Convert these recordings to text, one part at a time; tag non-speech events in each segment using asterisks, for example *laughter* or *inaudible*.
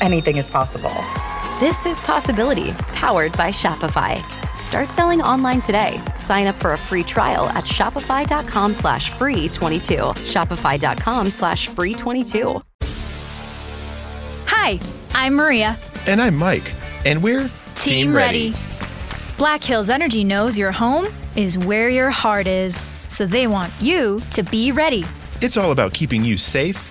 anything is possible. This is Possibility, powered by Shopify. Start selling online today. Sign up for a free trial at shopify.com slash free 22. Shopify.com slash free 22. Hi, I'm Maria. And I'm Mike. And we're Team, Ready. Black Hills Energy knows your home is where your heart is, so they want you to be ready. It's all about keeping you safe,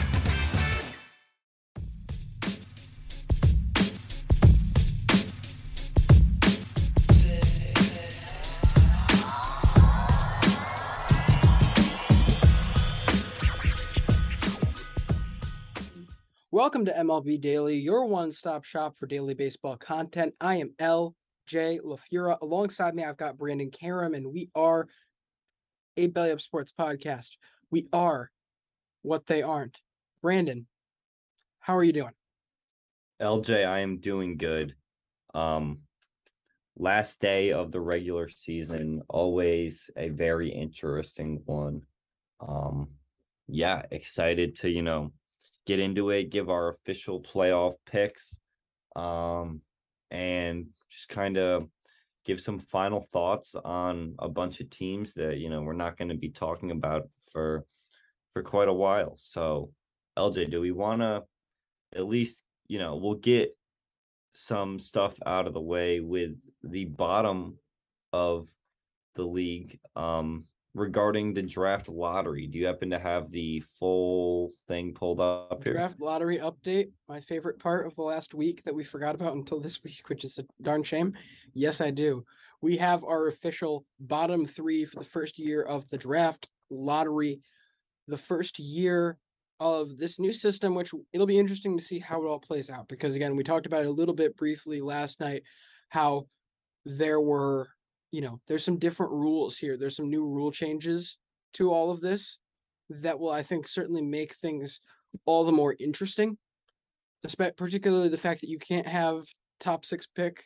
Welcome to MLB Daily, your one stop shop for daily baseball content. I am LJ LaFura. Alongside me, I've got Brandon Karam, and we are a Belly Up Sports podcast. We are what they aren't. Brandon, how are you doing? LJ, I am doing good. Um, last day of the regular season, always a very interesting one. Um, yeah, excited to, you know, get into it, give our official playoff picks, um, and just kind of give some final thoughts on a bunch of teams that you know we're not going to be talking about for for quite a while. So, LJ, do we want to at least you know we'll get some stuff out of the way with the bottom of the league um regarding the draft lottery. Do you happen to have the full thing pulled up here? Draft lottery update, my favorite part of the last week that we forgot about until this *laughs* week, which is a darn shame. Yes, I do. We have our official bottom three for the first year of the draft lottery, the first year of this new system, which it'll be interesting to see how it all plays out. Because again, we talked about it a little bit briefly last night, how there were you know, there's some different rules here. There's some new rule changes to all of this that will, I think, certainly make things all the more interesting. Particularly the fact that you can't have top six pick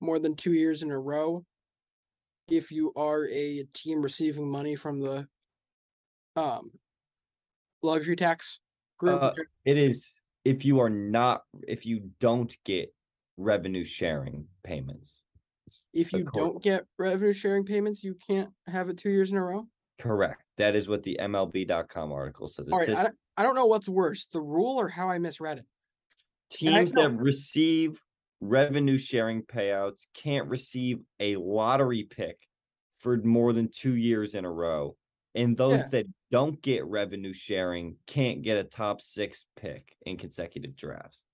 more than two years in a row if you are a team receiving money from the um luxury tax group. Uh, it is if you are not if you don't get revenue sharing payments. If you don't get revenue sharing payments, you can't have it two years in a row. Correct. That is what the MLB.com article says. It All right, says I, don't, I don't know what's worse, the rule or how I misread it. teams know- that receive revenue sharing payouts can't receive a lottery pick for more than two years in a row. And those Yeah. that don't get revenue sharing can't get a top six pick in consecutive drafts.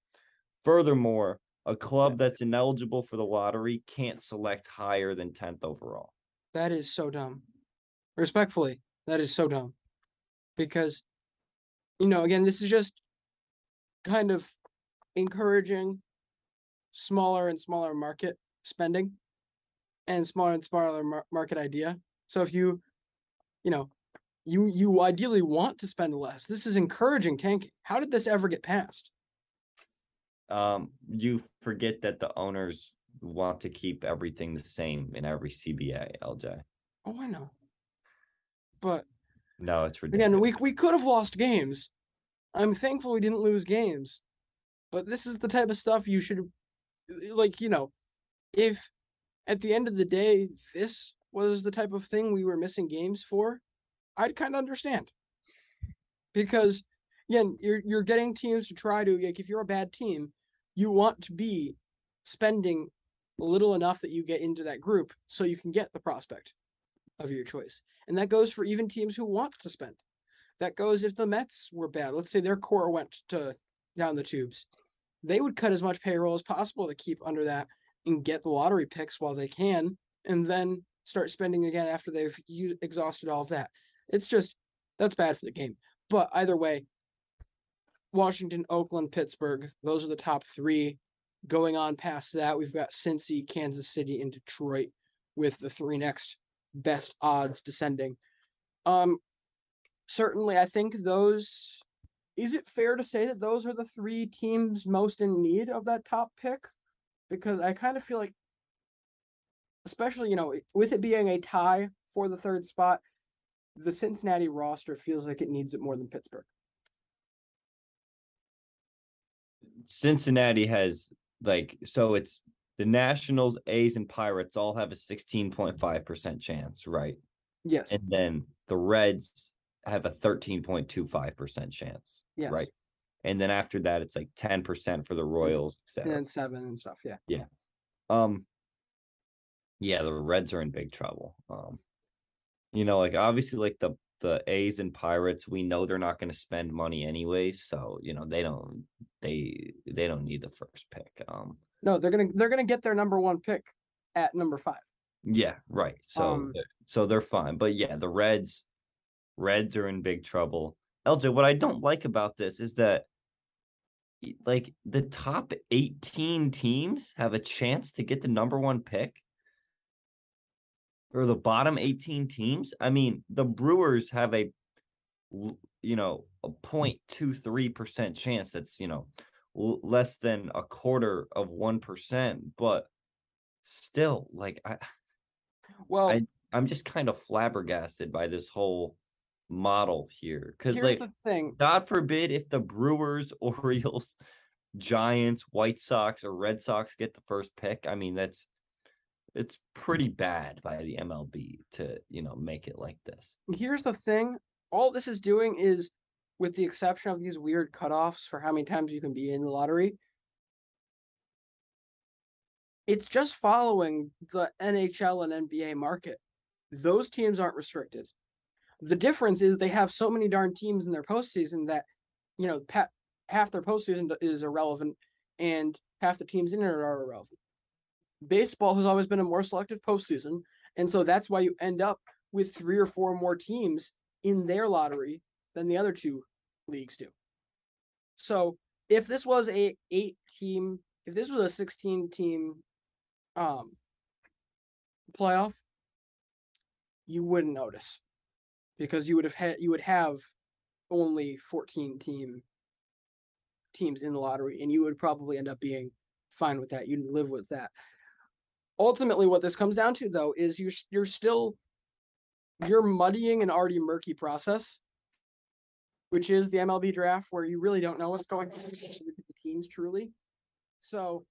Furthermore, a club that's ineligible for the lottery can't select higher than 10th overall. That is so dumb. Respectfully, that is so dumb. Because, you know, again, this is just kind of encouraging smaller and smaller market spending and smaller and smaller mar- market idea. So if you, you know, you you ideally want to spend less. This is encouraging tanking. How did this ever get passed? Um, you forget that the owners want to keep everything the same in every CBA, LJ. Oh, I know. But No, it's ridiculous. again, we we could have lost games. I'm thankful we didn't lose games. But this is the type of stuff you should like, you know, if at the end of the day this was the type of thing we were missing games for, I'd kind of understand. Because again, you're you're getting teams to try to like if you're a bad team, you want to be spending little enough that you get into that group so you can get the prospect of your choice. And that goes for even teams who want to spend. That goes if the Mets were bad. Let's say their core went to down the tubes. They would cut as much payroll as possible to keep under that and get the lottery picks while they can, and then start spending again after they've exhausted all of that. It's just that's bad for the game. But either way, Washington, Oakland, Pittsburgh, those are the top three. Going on past that, we've got Cincy, Kansas City, and Detroit with the three next best odds descending. Um, certainly, I think those. Is it fair to say that those are the three teams most in need of that top pick? Because I kind of feel like, especially you know, with it being a tie for the third spot, the Cincinnati roster feels like it needs it more than Pittsburgh. Cincinnati has like so it's the Nationals, A's, and Pirates all have a 16.5% chance, right? Yes. And then the Reds have a 13.25% chance. yes. Right. And then after that, it's like 10% for the Royals, And then seven and stuff. Yeah. Yeah. Um yeah, the Reds are in big trouble. Um you know, like obviously like the the A's and Pirates, we know they're not going to spend money anyways, so you know, they don't they they don't need the first pick. Um No, they're gonna they're gonna get their number one pick at number five. yeah, right. So Um, they're- so they're fine. But yeah, the Reds Reds are in big trouble. LJ, what I don't like about this is that like the top 18 teams have a chance to get the number one pick or the bottom 18 teams i mean the brewers have a you know a 0.23% chance that's you know l- less than a quarter of 1% but still like i Well, I- i'm just kind of flabbergasted by this whole model here because like the thing. God forbid if the Brewers, *laughs* Orioles, Giants, White Sox, or Red Sox get the first pick. I mean, that's it's pretty bad by the MLB to you know make it like this. Here's the thing. All this is doing is, with the exception of these weird cutoffs for how many times you can be in the lottery, it's just following the NHL and NBA market. Those teams aren't restricted. The difference is they have so many darn teams in their postseason that, you know, half their postseason is irrelevant and half the teams in it are irrelevant. Baseball has always been a more selective postseason, and so that's why you end up with three or four more teams in their lottery than the other two leagues do. So if this was a eight team, if this was a sixteen team um playoff, you wouldn't notice because you would have had you would have only 14 team teams in the lottery and you would probably end up being fine with that you'd live with that ultimately what this comes down to though is you're you're still you're muddying an already murky process which is the MLB draft where you really don't know what's going on with the teams truly so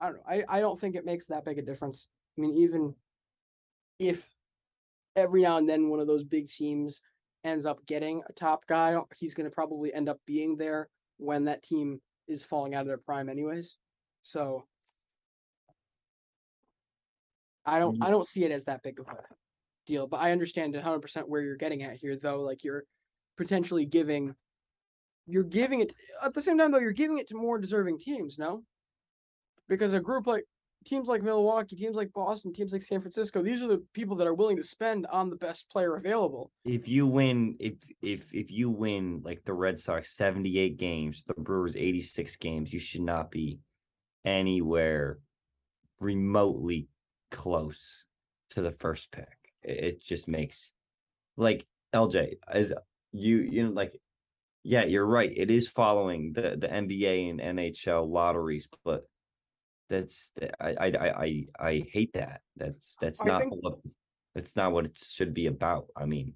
I don't know I, I don't think it makes that big a difference I mean even if every now and then one of those big teams ends up getting a top guy, he's going to probably end up being there when that team is falling out of their prime anyways. So I don't mm-hmm. I don't see it as that big of a deal, but I understand 100% where you're getting at here though, like you're potentially giving you're giving it at the same time though you're giving it to more deserving teams, no? Because a group like teams like Milwaukee, teams like Boston, teams like San Francisco, these are the people that are willing to spend on the best player available. If you win, if if if you win like the Red Sox seventy eight games, the Brewers eighty six games, you should not be anywhere remotely close to the first pick. It, just makes like LJ as you you know like Yeah, you're right. It is following the the NBA and NHL lotteries, but that's I I I I, I hate that. That's that's I not think- what that's not what it should be about. I mean,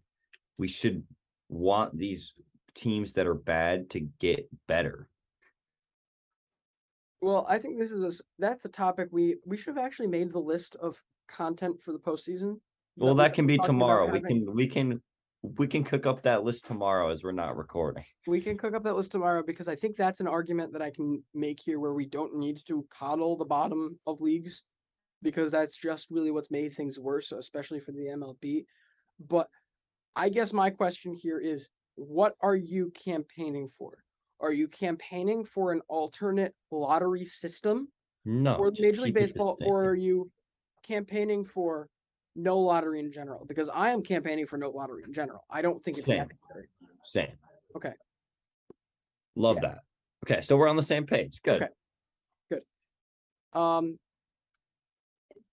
we should want these teams that are bad to get better. Well, I think this is a that's a topic we we should have actually made the list of content for the postseason. Well, we that can be tomorrow. We can we can we can cook up that list tomorrow as we're not recording. We can cook up that list tomorrow because I think that's an argument that I can make here where we don't need to coddle the bottom of leagues because that's just really what's made things worse, especially for the MLB. But I guess my question here is what are you campaigning for? Are you campaigning for an alternate lottery system No, for Major League keep it the Baseball, or are you campaigning for no lottery in general? Because I am campaigning for no lottery in general. I don't think it's Same. necessary. same. Okay. Love Yeah. that. Okay, so we're on the same page. Good. Okay. Good. Um,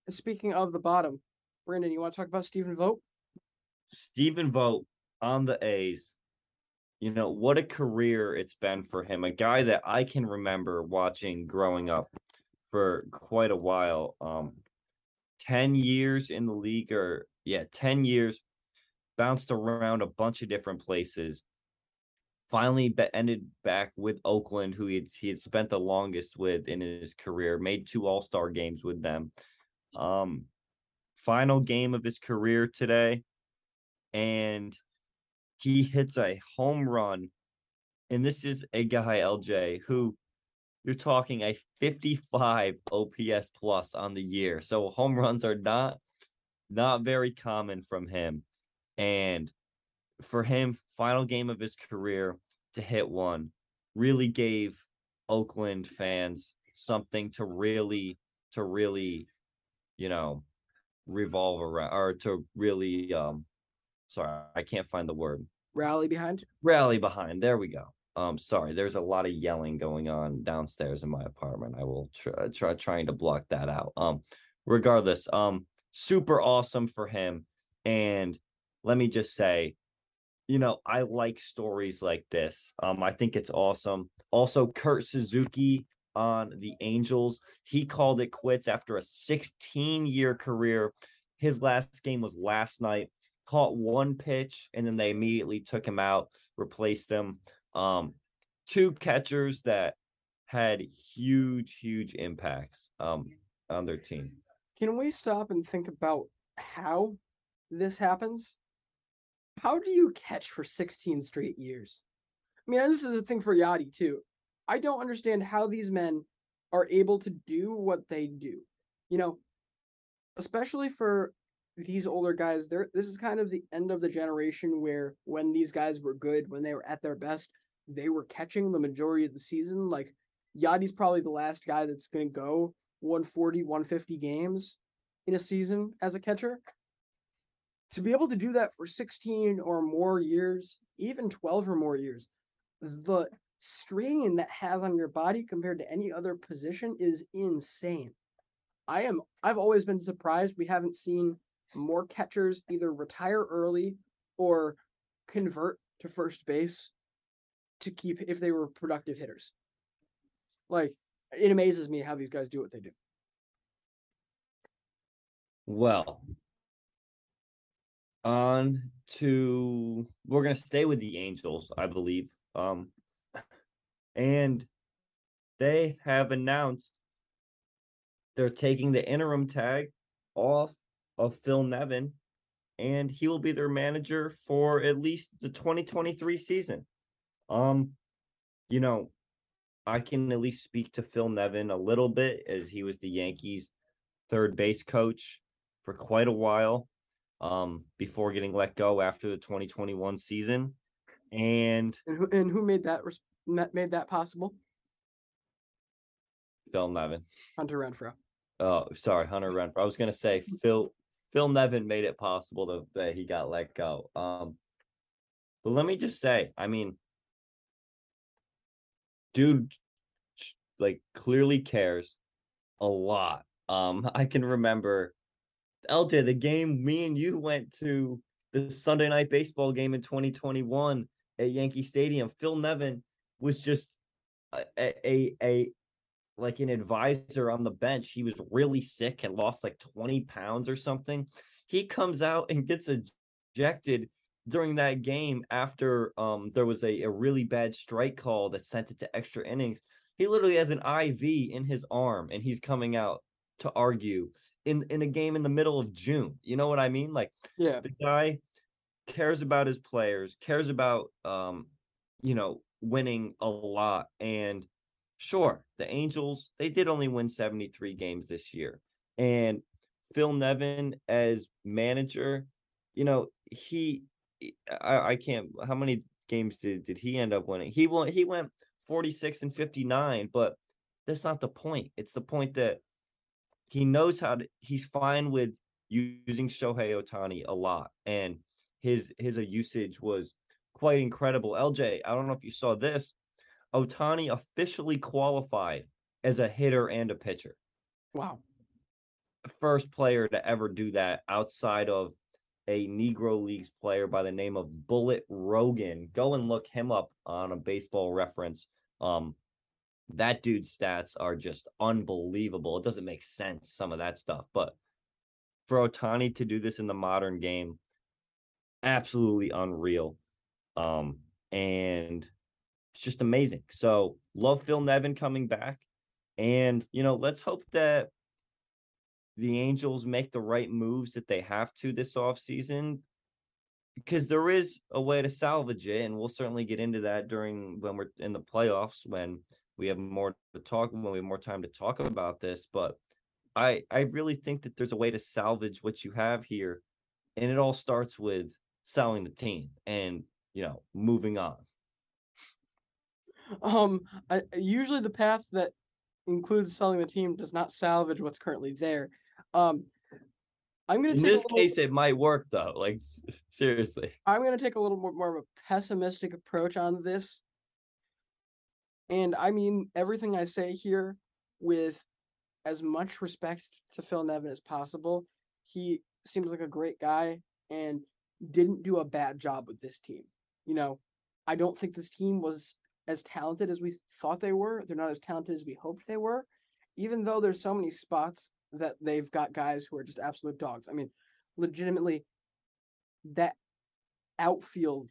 speaking of the bottom, Brandon, you want to talk about Stephen Vogt? Stephen Vogt on the A's. You know, what a career it's been for him. A guy that I can remember watching growing up for quite a while. Um 10 years in the league or yeah, 10 years bounced around a bunch of different places. Finally ended back with Oakland who he had, he had spent the longest with in his career, made two All-Star games with them. Um final game of his career today and he hits a home run. And this is a guy, LJ, who you're talking a 55 OPS plus on the year. So home runs are not not very common from him. And for him, final game of his career to hit one really gave Oakland fans something to really to really, you know, revolve around or to really um sorry, I can't find the word. Rally behind. Rally behind. There we go. Um, sorry, there's a lot of yelling going on downstairs in my apartment. I will try, try trying to block that out. Um, regardless, um, super awesome for him. And let me just say, you know, I like stories like this. Um, I think it's awesome. Also, Kurt Suzuki on the Angels, he called it quits after a 16 year career. His last game was last night. Caught one pitch and then they immediately took him out, replaced him. Um, two catchers that had huge, huge impacts um on their team. Can we stop and think about how this happens? How do you catch for 16 straight years? I mean, this is a thing for Yadi too. I don't understand how these men are able to do what they do. You know, especially for these older guys, they're this is kind of the end of the generation where when these guys were good, when they were at their best, they were catching the majority of the season. Like Yadi's probably the last guy that's gonna go 140, 150 games in a season as a catcher. To be able to do that for 16 or more years, even 12 or more years, the strain that has on your body compared to any other position is insane. I am I've always been surprised we haven't seen more catchers either retire early or convert to first base to keep if they were productive hitters. Like it amazes me how these guys do what they do. Well, on to we're gonna stay with the Angels, I believe. Um, *laughs* and they have announced they're taking the interim tag off of Phil Nevin, and he will be their manager for at least the 2023 season. Um, you know, I can at least speak to Phil Nevin a little bit as he was the Yankees' third base coach for quite a while um before getting let go after the 2021 season and And who and who made that made that possible? Phil Nevin. Hunter Renfroe. Oh, sorry, Hunter Renfroe. I was gonna say *laughs* Phil Phil Nevin made it possible to, that he got let go. Um, but let me just say, I mean, dude, like clearly cares a lot. Um, *laughs* I can remember LJ the game me and you went to the Sunday night baseball game in 2021, at Yankee Stadium. Phil Nevin was just a, a, a like an advisor on the bench. He was really sick, had lost like 20 pounds or something. He comes out and gets ejected during that game after um there was a, a really bad strike call that sent it to extra innings. He literally has an IV in his arm and he's coming out to argue in in a game in the middle of June. You know what I mean? Like Yeah. the guy cares about his players, cares about um, you know, winning a lot. And sure, the Angels, they did only win 73 games this year. And Phil Nevin as manager, you know, he I, I can't how many games did, did he end up winning? He won he went 46 and 59, but that's not the point. It's the point that he knows how to he's fine with using Shohei Ohtani a lot. And his his usage was quite incredible. LJ, I don't know if you saw this. Ohtani officially qualified as a hitter and a pitcher. Wow. First player to ever do that outside of a Negro Leagues player by the name of Bullet Rogan. Go and look him up on a baseball reference. Um, that dude's stats are just unbelievable. It doesn't make sense, some of that stuff. But for Ohtani to do this in the modern game, absolutely unreal. Um, and it's just amazing. So love Phil Nevin coming back. And, you know, let's hope that the Angels make the right moves that they have to this offseason because there is a way to salvage it. And we'll certainly get into that during when we're in the playoffs when we have more to talk when we have more time to talk about this. But I I really think that there's a way to salvage what you have here. And it all starts with selling the team and you know moving on. Um, I, usually the path that includes selling the team does not salvage what's currently there. Um, I'm gonna In take this little, case, it might work though. Like *laughs* seriously. I'm gonna take a little more, more of a pessimistic approach on this. And I mean everything I say here with as much respect to Phil Nevin as possible. He seems like a great guy and didn't do a bad job with this team. You know, I don't think this team was as talented as we thought they were. They're not as talented as we hoped they were, even though there's so many spots that they've got guys who are just absolute dogs. I mean, legitimately, that outfield.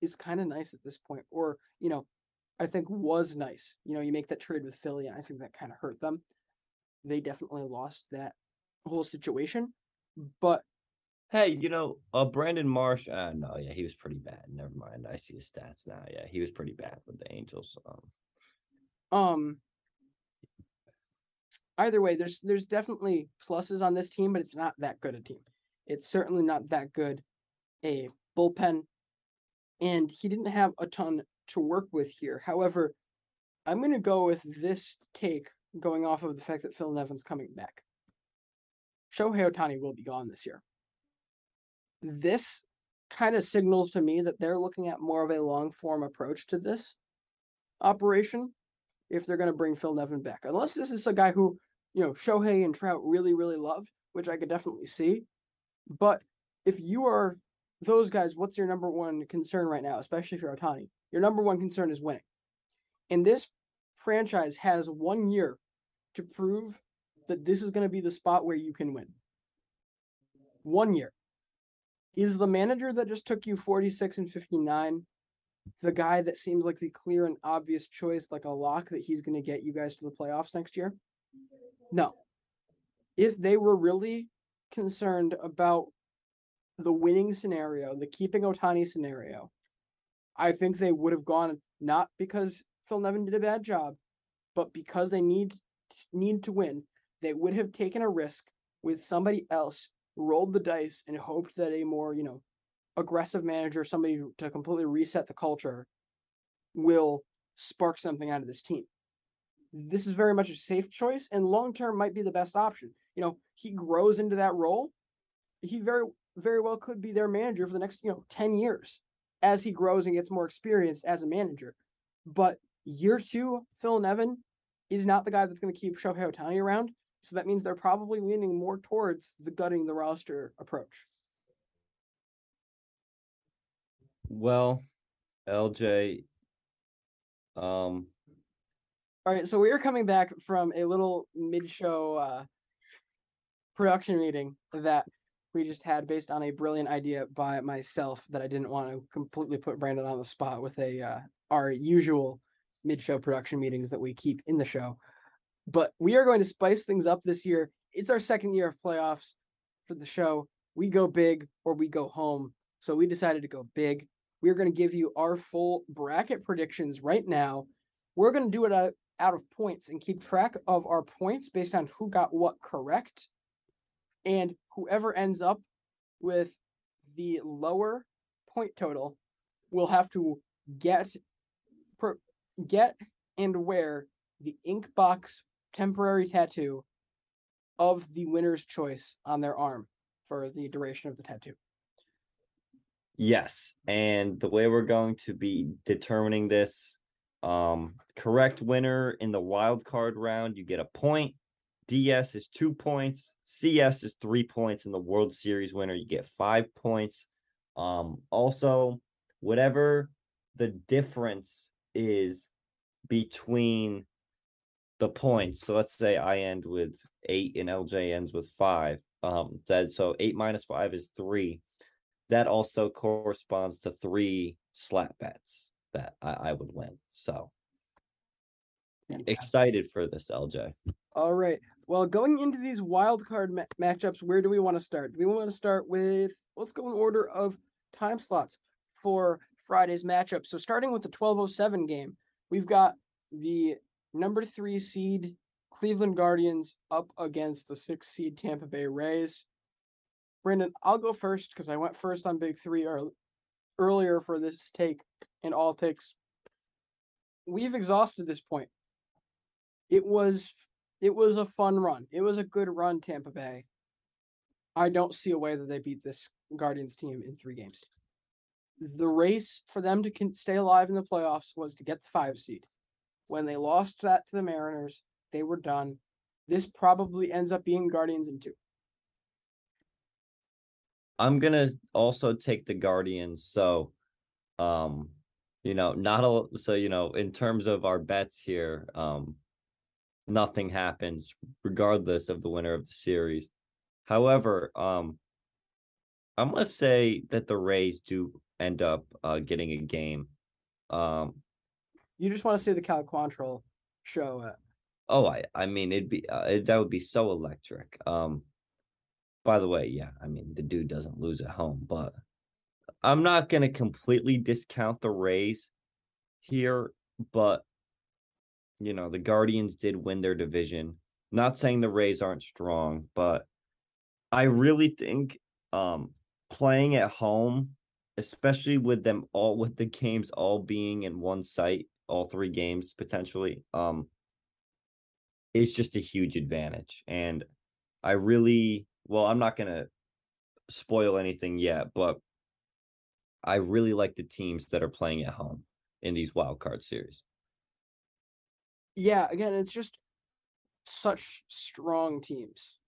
Is kind of nice at this point, or you know, I think was nice. You know, you make that trade with Philly, and I think that kind of hurt them. They definitely lost that whole situation, but Hey, you know, uh Brandon Marsh. Uh no, yeah, he was pretty bad. Never mind. I see his stats now. Yeah, he was pretty bad with the Angels. Um um, either way, there's there's definitely pluses on this team, but it's not that good a team. It's certainly not that good a bullpen, and he didn't have a ton to work with here. However, I'm going to go with this take going off of the fact that Phil Nevin's coming back. Shohei Ohtani will be gone this year. This kind of signals to me that they're looking at more of a long form approach to this operation if they're going to bring Phil Nevin back. Unless this is a guy who, you know, Shohei and Trout really, really loved, which I could definitely see. But if you are those guys, what's your number one concern right now, especially if you're Ohtani? Your number one concern is winning. And this franchise has one year to prove that this is going to be the spot where you can win. One year. Is the manager that just took you 46 and 59 the guy that seems like the clear and obvious choice, like a lock that he's going to get you guys to the playoffs next year? No. If they were really concerned about the winning scenario, the keeping Ohtani scenario, I think they would have gone not because Phil Nevin did a bad job, but because they need need to win. They would have taken a risk with somebody else, rolled the dice, and hoped that a more you know aggressive manager, somebody to completely reset the culture, will spark something out of this team. This is very much a safe choice and long term might be the best option. You know, he grows into that role. He very, very well could be their manager for the next, you know, 10 years as he grows and gets more experience as a manager. But year two, Phil Nevin is not the guy that's going to keep Shohei Ohtani around. So that means they're probably leaning more towards the gutting the roster approach. Well, LJ, um, All right, so we are coming back from a little mid-show uh, production meeting that we just had based on a brilliant idea by myself that I didn't want to completely put Brandon on the spot with a uh, our usual mid-show production meetings that we keep in the show. But we are going to spice things up this year. It's our second year of playoffs for the show. We go big or we go home. So we decided to go big. We're going to give you our full bracket predictions right now. We're going to do it out, out of points and keep track of our points based on who got what correct. And whoever ends up with the lower point total will have to get per, get and wear the Inkbox temporary tattoo of the winner's choice on their arm for the duration of the tattoo. Yes, and the way we're going to be determining this, um, correct winner in the wild card round, you get a point. DS is two points. CS is three points, and the World Series winner, you get five points. Um, also, whatever the difference is between the points. So let's say I end with eight and LJ ends with five. Um, that so eight minus five is three that also corresponds to three slap bets that I, I would win. So excited for this, LJ. All right. Well, going into these wild card ma- matchups, where do we want to start? Do we want to start with let's go in order of time slots for Friday's matchup. So starting with the 1207 game, we've got the number 3 seed Cleveland Guardians up against the 6 seed Tampa Bay Rays. Brandon, I'll go first because I went first on Big 3 or earlier for this take and all takes. We've exhausted this point. It was it was a fun run. It was a good run, Tampa Bay. I don't see a way that they beat this Guardians team in three games. The race for them to stay alive in the playoffs was to get the five seed. When they lost that to the Mariners, they were done. This probably ends up being Guardians in two. I'm gonna also take the Guardians. So, um, you know, not a so you know, in terms of our bets here, um, nothing happens regardless of the winner of the series. However, um, I must say that the Rays do end up uh, getting a game. Um, You just want to see the Cal Quantrill show at oh, I I mean it'd be uh, it, that would be so electric. Um, by the way, yeah, I mean the dude doesn't lose at home, but I'm not gonna completely discount the Rays here, but you know the Guardians did win their division. Not saying the Rays aren't strong, but I really think um playing at home, especially with them all with the games all being in one site, all three games potentially, um, is just a huge advantage. And I really well, I'm not gonna spoil anything yet, but I really like the teams that are playing at home in these wild card series. Yeah, again, it's just such strong teams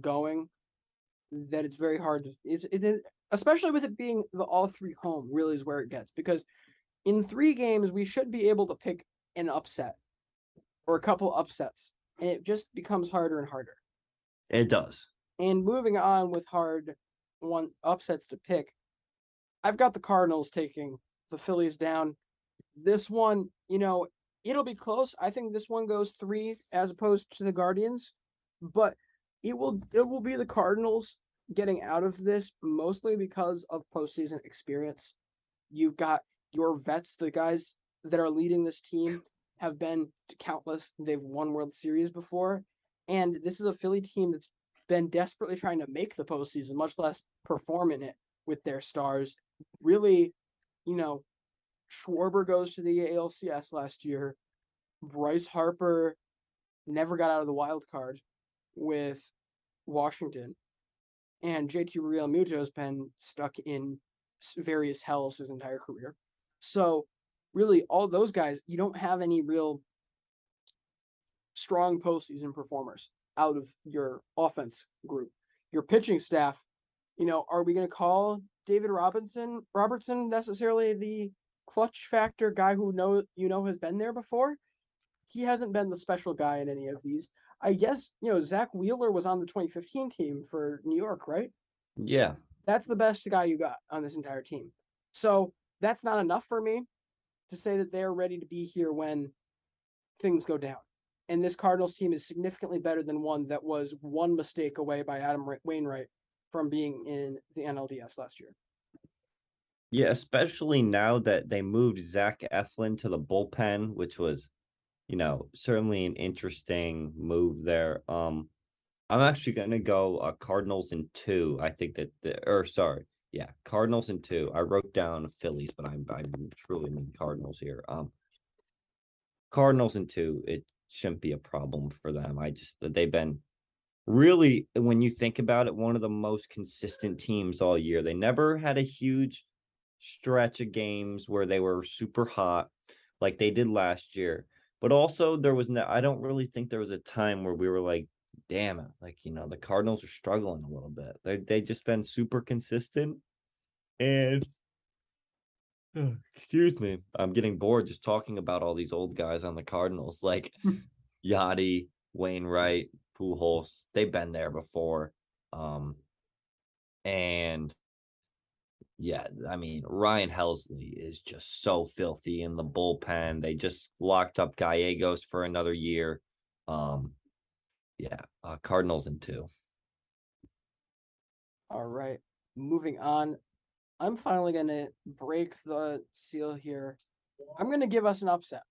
going that it's very hard to it's it especially with it being the all three home really is where it gets because in three games we should be able to pick an upset or a couple upsets and it just becomes harder and harder It does. and moving on with hard one upsets to pick i've got the cardinals taking the phillies down this one you know it'll be close. I think this one goes three as opposed to the guardians but it will it will be the cardinals getting out of this mostly because of postseason experience. You've got your vets the guys that are leading this team have been countless. They've won world series before and this is a philly team that's been desperately trying to make the postseason much less perform in it with their stars. Really, you know, Schwarber goes to the ALCS last year. Bryce Harper never got out of the wild card with Washington. And JT Realmuto has been stuck in various hells his entire career. So, really, all those guys, you don't have any real strong postseason performers out of your offense group. Your pitching staff, you know, are we going to call David Robinson Robertson necessarily the clutch factor guy who know you know has been there before? He hasn't been the special guy in any of these. I guess you know Zack Wheeler was on the 2015 team for New York, right? Yeah, that's the best guy you got on this entire team. So that's not enough for me to say that they're ready to be here when things go down. And this Cardinals team is significantly better than one that was one mistake away by Adam Wainwright from being in the NLDS last year. Yeah, especially now that they moved Zach Eflin to the bullpen, which was, you know, certainly an interesting move there. Um, I'm actually gonna go uh, Cardinals in two. I think that the or sorry, yeah, Cardinals in two. I wrote down Phillies, but I'm I truly mean Cardinals here. Um, Cardinals in two. It shouldn't be a problem for them. I just they've been really when you think about it, one of the most consistent teams all year. They never had a huge stretch of games where they were super hot like they did last year. But also there was no I don't really think there was a time where we were like, damn it, like you know, the Cardinals are struggling a little bit. They they just been super consistent. And excuse me, I'm getting bored just talking about all these old guys on the Cardinals, like *laughs* Yadi, Wainwright, Pujols. They've been there before, um, and yeah, I mean Ryan Helsley is just so filthy in the bullpen. They just locked up Gallegos for another year. Um, yeah, uh, Cardinals in two. All right, moving on. I'm finally going to break the seal here. I'm going to give us an upset.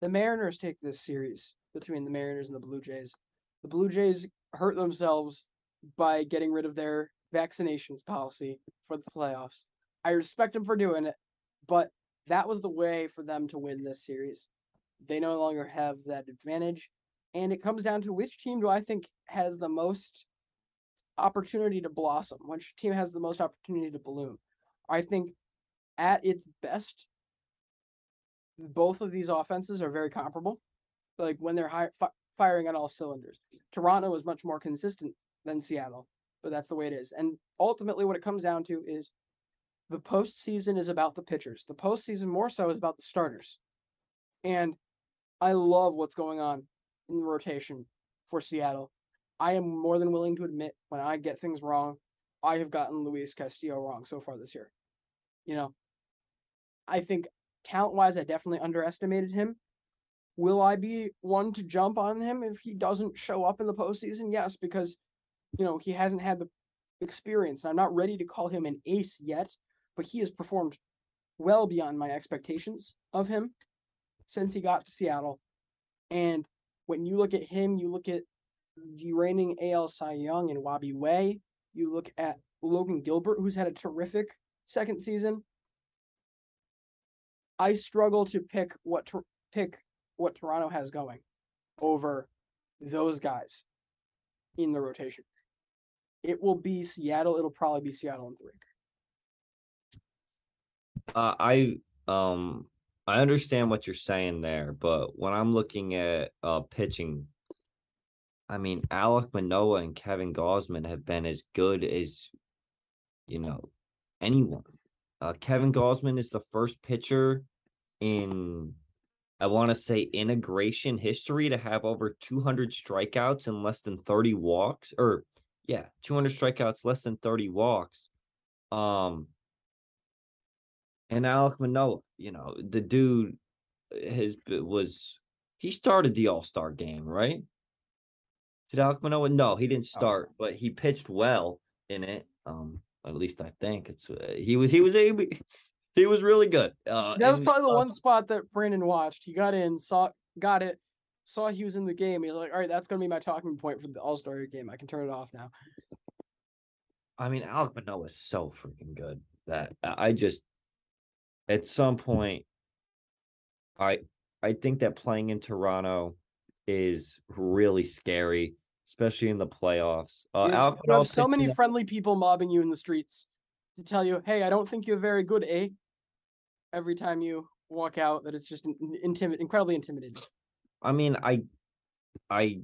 The Mariners take this series between the Mariners and the Blue Jays. The Blue Jays hurt themselves by getting rid of their vaccinations policy for the playoffs. I respect them for doing it, but that was the way for them to win this series. They no longer have that advantage. And it comes down to which team do I think has the most opportunity to blossom, which team has the most opportunity to bloom. I think at its best, both of these offenses are very comparable. Like when they're hi- fi- firing on all cylinders. Toronto is much more consistent than Seattle, but that's the way it is. And ultimately, what it comes down to is the postseason is about the pitchers. The postseason more so is about the starters. And I love what's going on in the rotation for Seattle. I am more than willing to admit when I get things wrong, I have gotten Luis Castillo wrong so far this year. You know, I think talent wise, I definitely underestimated him. Will I be one to jump on him if he doesn't show up in the postseason? Yes, because, you know, he hasn't had the experience. And I'm not ready to call him an ace yet, but he has performed well beyond my expectations of him since he got to Seattle. And when you look at him, you look at the reigning AL Cy Young and Robbie Ray. You look at Logan Gilbert, who's had a terrific second season. I struggle to pick what to pick what Toronto has going over those guys in the rotation. It will be Seattle. It'll probably be Seattle in three. Uh, I um I understand what you're saying there, but when I'm looking at uh pitching I mean, Alek Manoah and Kevin Gausman have been as good as, you know, anyone. Uh, Kevin Gausman is the first pitcher in, I want to say, integration history to have over 200 strikeouts and less than 30 walks, or yeah, 200 strikeouts, less than 30 walks. Um, and Alek Manoah, you know, the dude has was he started the All Star game, right? Did Alek Manoah? No, he didn't oh. start, oh. but he pitched well in it. Um, at least I think it's uh, he was he was a he was really good. Uh, that was probably the uh, one spot that Brandon watched. He got in, saw got it, saw he was in the game. He's like, all right, that's gonna be my talking point for the All Star game. I can turn it off now. I mean, Alek Manoah is so freaking good that I just at some point I I think that playing in Toronto is really scary, especially in the playoffs. Uh, You have, you have so many pitching- friendly people mobbing you in the streets to tell you, "Hey, I don't think you're very good." Eh? Every time you walk out, that it's just intimid, incredibly intimidating. I mean, I, I,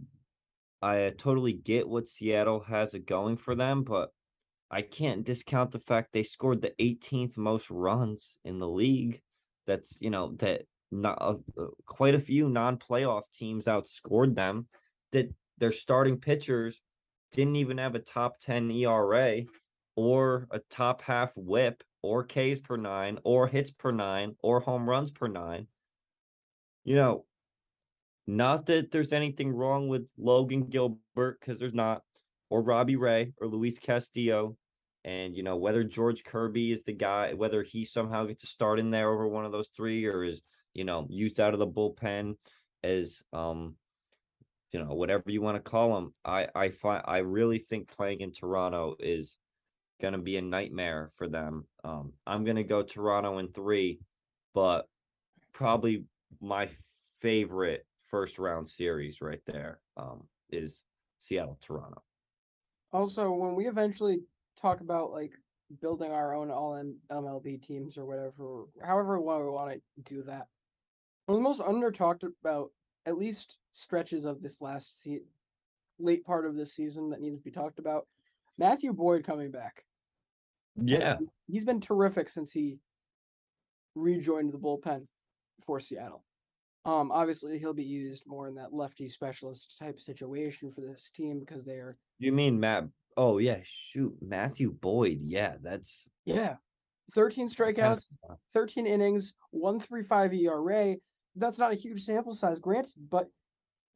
I totally get what Seattle has it going for them, but I can't discount the fact they scored the 18th most runs in the league. That's you know that not uh, uh, quite a few non-playoff teams outscored them. That their starting pitchers didn't even have a top 10 ERA or a top half WHIP or Ks per nine or hits per nine or home runs per nine. You know, not that there's anything wrong with Logan Gilbert, because there's not, or Robbie Ray or Luis Castillo. And, you know, whether George Kirby is the guy, whether he somehow gets a start in there over one of those three or is, you know, used out of the bullpen as, um, you know, whatever you want to call him. I, I find, I really think playing in Toronto is going to be a nightmare for them. Um, I'm going to go Toronto in three, but probably my favorite first round series right there um, is Seattle Toronto. Also, when we eventually talk about like building our own all MLB teams or whatever, however we want to do that, one of the most under talked about, at least stretches of this last se- late part of this season that needs to be talked about, Matthew Boyd coming back. Yeah, He's been terrific since he rejoined the bullpen for Seattle. Um, obviously he'll be used more in that lefty specialist type situation for this team because they are you mean Matt? Oh yeah, shoot, Matthew Boyd. Yeah, that's yeah, thirteen strikeouts, thirteen innings, one three five ERA. That's not a huge sample size, granted, but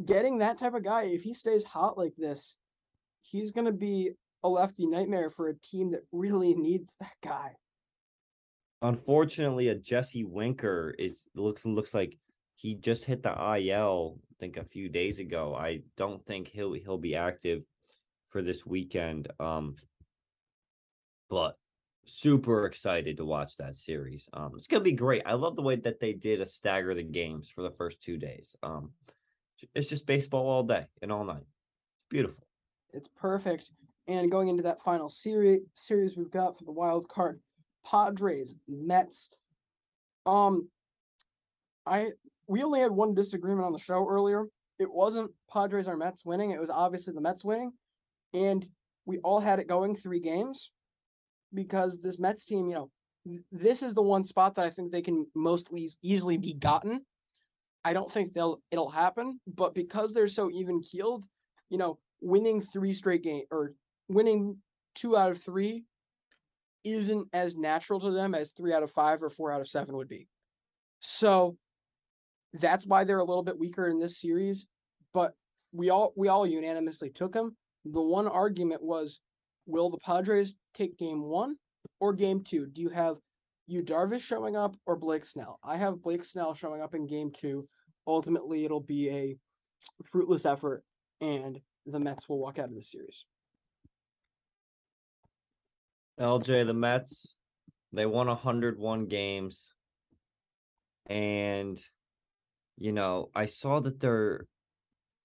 getting that type of guy, if he stays hot like this, he's gonna be a lefty nightmare for a team that really *laughs* needs that guy. Unfortunately, a Jesse Winker is looks looks like he just hit the IL. I think a few days ago. I don't think he'll he'll be active for this weekend. Um, but super excited to watch that series. Um, it's gonna be great. I love the way that they did a stagger the games for the first two days. Um, it's just baseball all day and all night. It's beautiful. It's perfect. And going into that final series series we've got for the wild card, Padres, Mets. Um I we only had one disagreement on the show earlier. It wasn't Padres or Mets winning, it was obviously the Mets winning. And we all had it going three games because this Mets team, you know, this is the one spot that I think they can most easily be gotten. I don't think they'll it'll happen, but because they're so even keeled, you know, winning three straight game or winning two out of three isn't as natural to them as three out of five or four out of seven would be. So that's why they're a little bit weaker in this series. But we all we all unanimously took them. The one argument was, will the Padres take game one or game two? Do you have Yu Darvish showing up or Blake Snell? I have Blake Snell showing up in game two. Ultimately, it'll be a fruitless effort, and the Mets will walk out of the series. LJ, the Mets, they won 101 games. And, you know, I saw that they're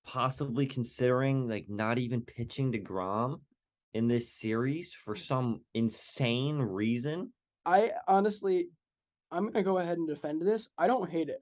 possibly considering like not even pitching deGrom in this series for mm. some insane reason. I honestly, I'm gonna go ahead and defend this. I don't hate it.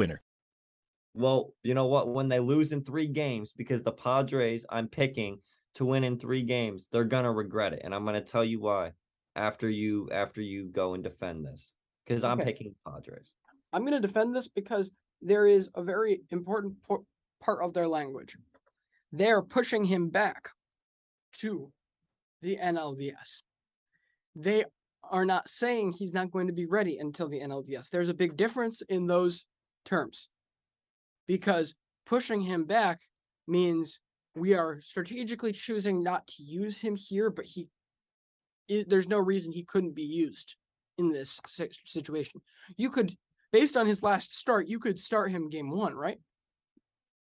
winner. Well, you know what? When they lose in three games, because the Padres I'm picking to win in three games, they're gonna regret it. And I'm gonna tell you why after you after you go and defend this. Because I'm Okay. picking Padres. I'm gonna defend this because there is a very important po- part of their language. They're pushing him back to the NLDS. They are not saying he's not going to be ready until the NLDS. There's a big difference in those terms because pushing him back means we are strategically choosing not to use him here, but he there's no reason he couldn't be used in this situation. You could, based on his last start, you could start him game one, right?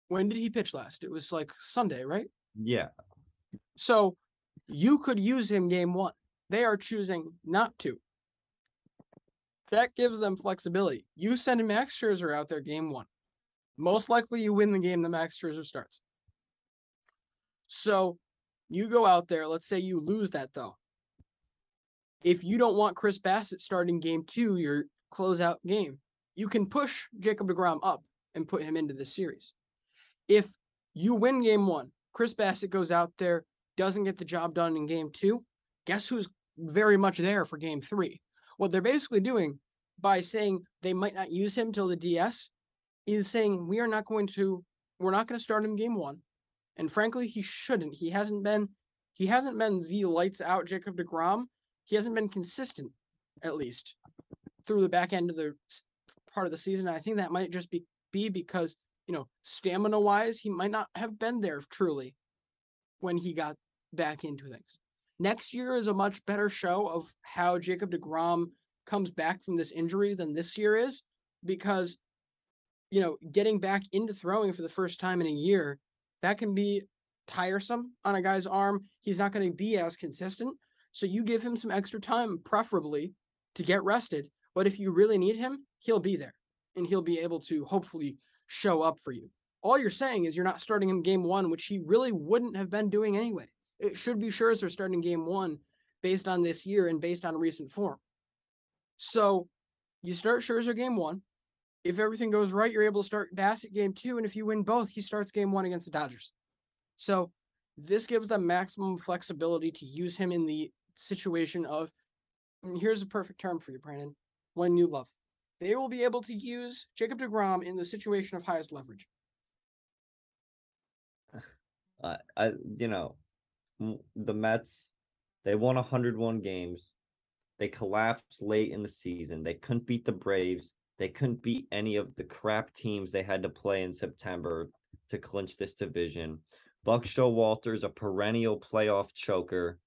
When did he pitch last? It was like Sunday, right? Yeah. So you could use him game one. They are choosing not to. That gives them flexibility. You send Max Scherzer out there game one. Most likely you win the game the Max Scherzer starts. So you go out there, let's say you lose that though. If you don't want Chris Bassitt starting game two, your closeout game, you can push Jacob DeGrom up and put him into the series. If you win game one, Chris Bassitt goes out there, doesn't get the job done in game two, guess who's very much there for game three? What they're basically doing by saying they might not use him till the DS is saying we are not going to, we're not going to start him game one. And frankly, he shouldn't. He hasn't been, he hasn't been the lights out Jacob DeGrom. He hasn't been consistent, at least, through the back end of the part of the season. I think that might just be be because you know stamina wise, he might not have been there truly when he got back into things. Next year is a much better show of how Jacob DeGrom comes back from this injury than this year is because you know getting back into throwing for the first time in a year that can be tiresome on a guy's arm. He's not going to be as consistent. So you give him some extra time preferably to get rested. But if you really need him he'll be there and he'll be able to hopefully show up for you. All you're saying is you're not starting him game one which he really wouldn't have been doing anyway it should be Scherzer starting game one based on this year and based on recent form. So you start Scherzer game one. If everything goes right, you're able to start Bassitt game two. And if you win both, he starts game one against the Dodgers. So this gives them maximum flexibility to use him in the situation of here's a perfect term for you, Brandon. When you love. They will be able to use Jacob DeGrom in the situation of highest leverage. *sighs* Uh, I, you know, the Mets, they won 101 games. They collapsed late in the season. They couldn't beat the Braves. They couldn't beat any of the crap teams they had to play in September to clinch this division. Buck Showalter's a perennial playoff choker.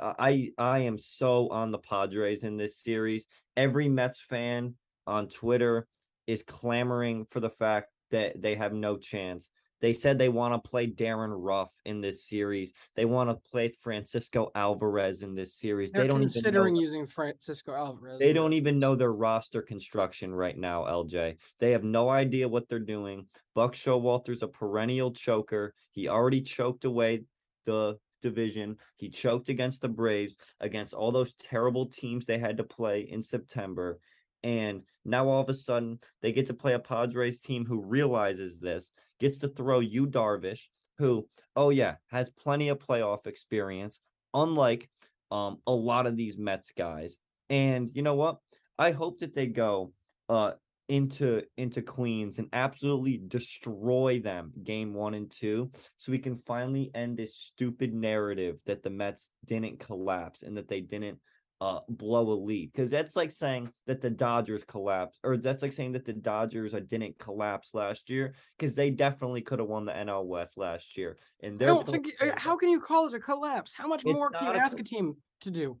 I I am so on the Padres in this series. Every Mets fan on Twitter is clamoring for the fact that they have no chance. They said they want to play Darin Ruf in this series. They want to play Francisco Alvarez in this series. They're they don't considering even know, using Francisco Alvarez. They don't even know their roster construction right now, LJ. They have no idea what they're doing. Buck Showalter's a perennial choker. He already choked away the division. He choked against the Braves, against all those terrible teams they had to play in September. And now all of a sudden they get to play a Padres team who realizes this, gets to throw Yu Darvish, who, oh yeah, has plenty of playoff experience, unlike um a lot of these Mets guys. And you know what? I hope that they go uh into into Queens and absolutely destroy them game 1 and 2 so we can finally end this stupid narrative that the Mets didn't collapse and that they didn't uh blow a lead because that's like saying that the Dodgers collapsed or that's like saying that the Dodgers uh, didn't collapse last year because they definitely could have won the NL West last year and I don't think how can you call it a collapse? How much more can you a ask a team to do?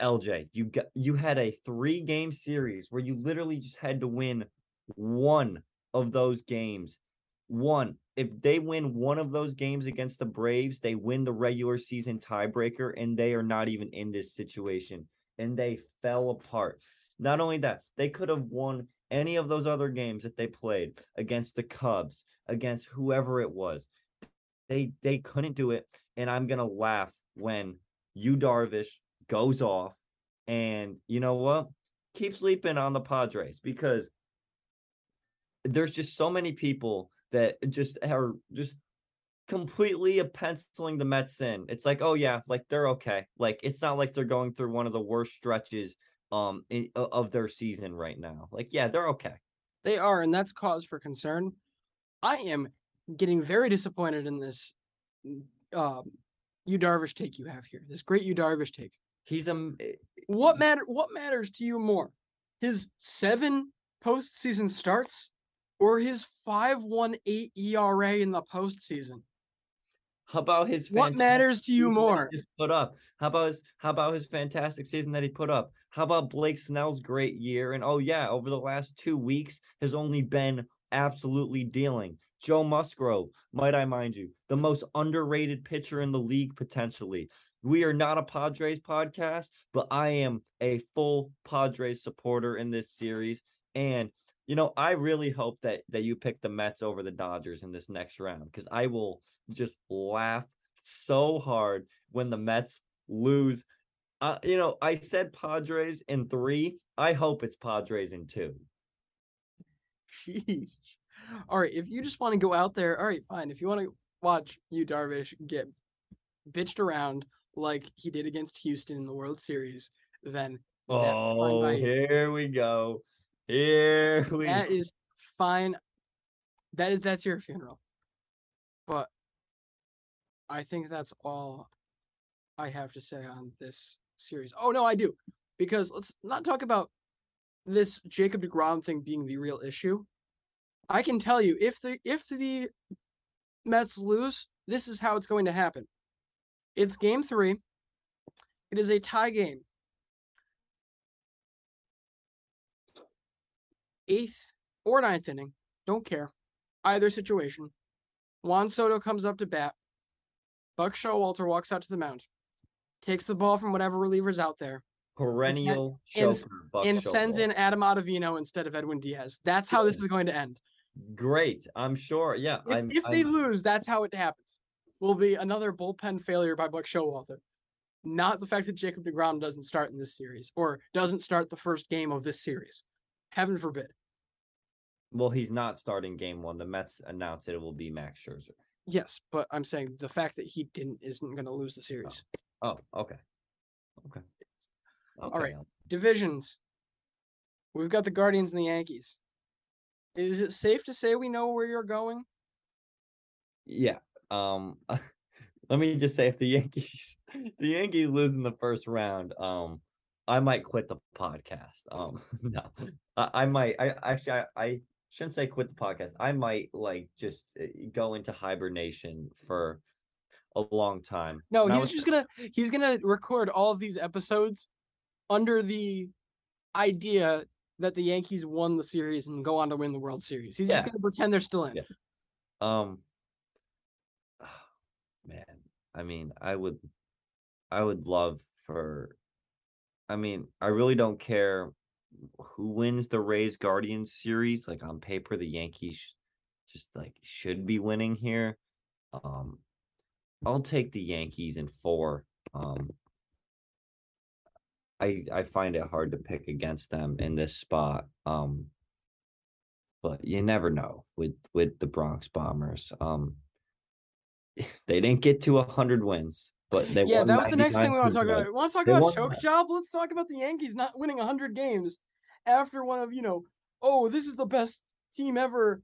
LJ you got you had a 3 game series where you literally just had to win one of those games one if they win one of those games against the Braves, they win the regular season tiebreaker, and they are not even in this situation. And they fell apart. Not only that, they could have won any of those other games that they played against the Cubs, against whoever it was. They they couldn't do it. And I'm gonna laugh when Yu Darvish goes off. And you know what? Keep sleeping on the Padres because there's just so many people that just are just completely a penciling the Mets in. It's like, oh yeah, like they're okay. Like it's not like they're going through one of the worst stretches um in, of their season right now. Like yeah, they're okay. they are and that's cause for concern i am getting very disappointed in this um Yu Darvish take you have here. This great Yu Darvish take. He's a eh, What matter? What matters to you more? His seven postseason starts, or his five one eight ERA in the postseason? How about his What matters to you season that he more? put up? How about his how about his fantastic season that he put up? How about Blake Snell's great year? And oh yeah, over the last two weeks has only been absolutely dealing. Joe Musgrove, might I mind you, the most underrated pitcher in the league potentially. We are not a Padres podcast, but I am a full Padres supporter in this series. And you know, I really hope that that you pick the Mets over the Dodgers in this next round because I will just laugh so hard when the Mets lose. Uh, you know, I said Padres in three. I hope it's Padres in two. Sheesh. All right, if you just want to go out there, all right, fine. If you want to watch Yu Darvish get bitched around like he did against Houston in the World Series, then that's fine Oh, here we go. Here we That is fine. That is that's your funeral. But I think that's all I have to say on this series. Oh no, I do. Because let's not talk about this Jacob DeGrom thing being the real issue. I can tell you if the if the Mets lose, this is how it's going to happen. It's game 3. It is a tie game. Eighth or ninth inning, don't care. Either situation. Juan Soto comes up to bat. Buck Showalter walks out to the mound, takes the ball from whatever reliever's out there, Perennial and- choker, Buck and sends in Adam Ottavino instead of Edwin Diaz. That's how this is going to end. Great. I'm sure. Yeah. If, I'm, if they I'm- lose, that's how it happens. Will be another bullpen failure by Buck Showalter. Not the fact that Jacob DeGrom doesn't start in this series or doesn't start the first game of this series. Heaven forbid. Well, he's not starting game one. The Mets announced it will be Max Scherzer. Yes, but I'm saying the fact that he didn't isn't going to lose the series. Oh, okay. Okay. All right. Divisions. We've got the Guardians and the Yankees. Is it safe to say we know where you're going? Yeah. Um *laughs* let me just say if the Yankees *laughs* the Yankees lose in the first round, um I might quit the podcast. Um *laughs* no. I, I might I actually I, I shouldn't say quit the podcast. I might like just uh, go into hibernation for a long time. No, And he's was- just gonna he's gonna record all of these episodes under the idea that the Yankees won the series and go on to win the World Series. He's Yeah. just gonna pretend they're still in. Yeah. Um man, I mean, I would I would love for I mean, I really don't care who wins the Rays Guardians series. Like on paper, the Yankees just like should be winning here. Um I'll take the Yankees in four. Um I I find it hard to pick against them in this spot. Um but you never know with with the Bronx Bombers. Um *laughs* they didn't get to 100 wins, but they yeah, that was the next thing we want to talk about. We want to talk They about choke that. job. Let's talk about the Yankees not winning 100 games after one of, you know, oh, this is the best team ever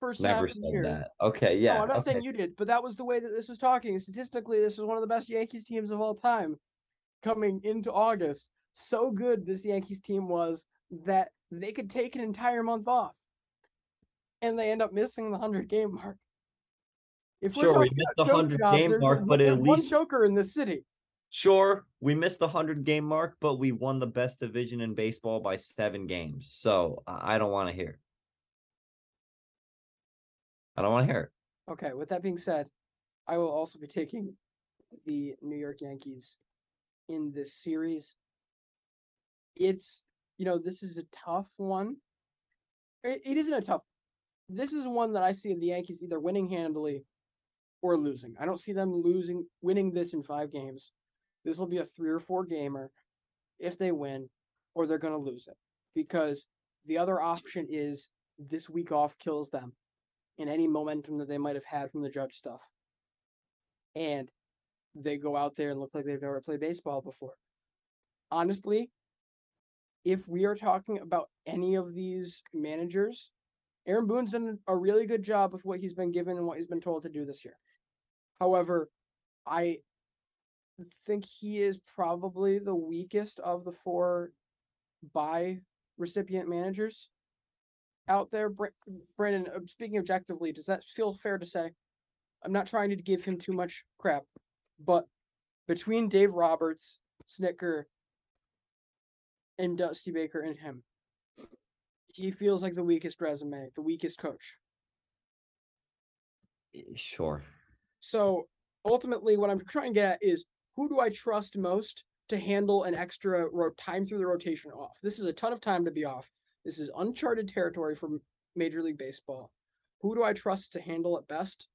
first half Never of the said year. that. Okay, yeah. no, I'm not saying you did, but that was the way that this was talking. Statistically, this was one of the best Yankees teams of all time coming into August. So good this Yankees team was that they could take an entire month off. And they end up missing the 100 game mark. If Sure, we missed the 100 jobs, game mark, but at least- choker in the city. Sure, we missed the 100 game mark, but we won the best division in baseball by 7 games. So, I I don't want to hear. it. I don't want to hear it. Okay, with that being said, I will also be taking the New York Yankees in this series. It's, you know, this is a tough one. It, it isn't a tough. This is one that I see the Yankees either winning handily or losing. I don't see them losing, winning this in five games. This will be a three or four gamer if they win, or they're going to lose it because the other option is this week off kills them in any momentum that they might have had from the judge stuff. And they go out there and look like they've never played baseball before. Honestly, if we are talking about any of these managers, Aaron Boone's done a really good job with what he's been given and what he's been told to do this year. However, I think he is probably the weakest of the four bye recipient managers out there. Br- Brandon, speaking objectively, does that feel fair to say? I'm not trying to give him too much crap, but between Dave Roberts, Snitker, and Dusty Baker and him, he feels like the weakest resume, the weakest coach. Eh, sure. So ultimately, what I'm trying to get at is who do I trust most to handle an extra ro- time through the rotation off? This is a ton of time to be off. This is uncharted territory for Major League Baseball. Who do I trust to handle it best?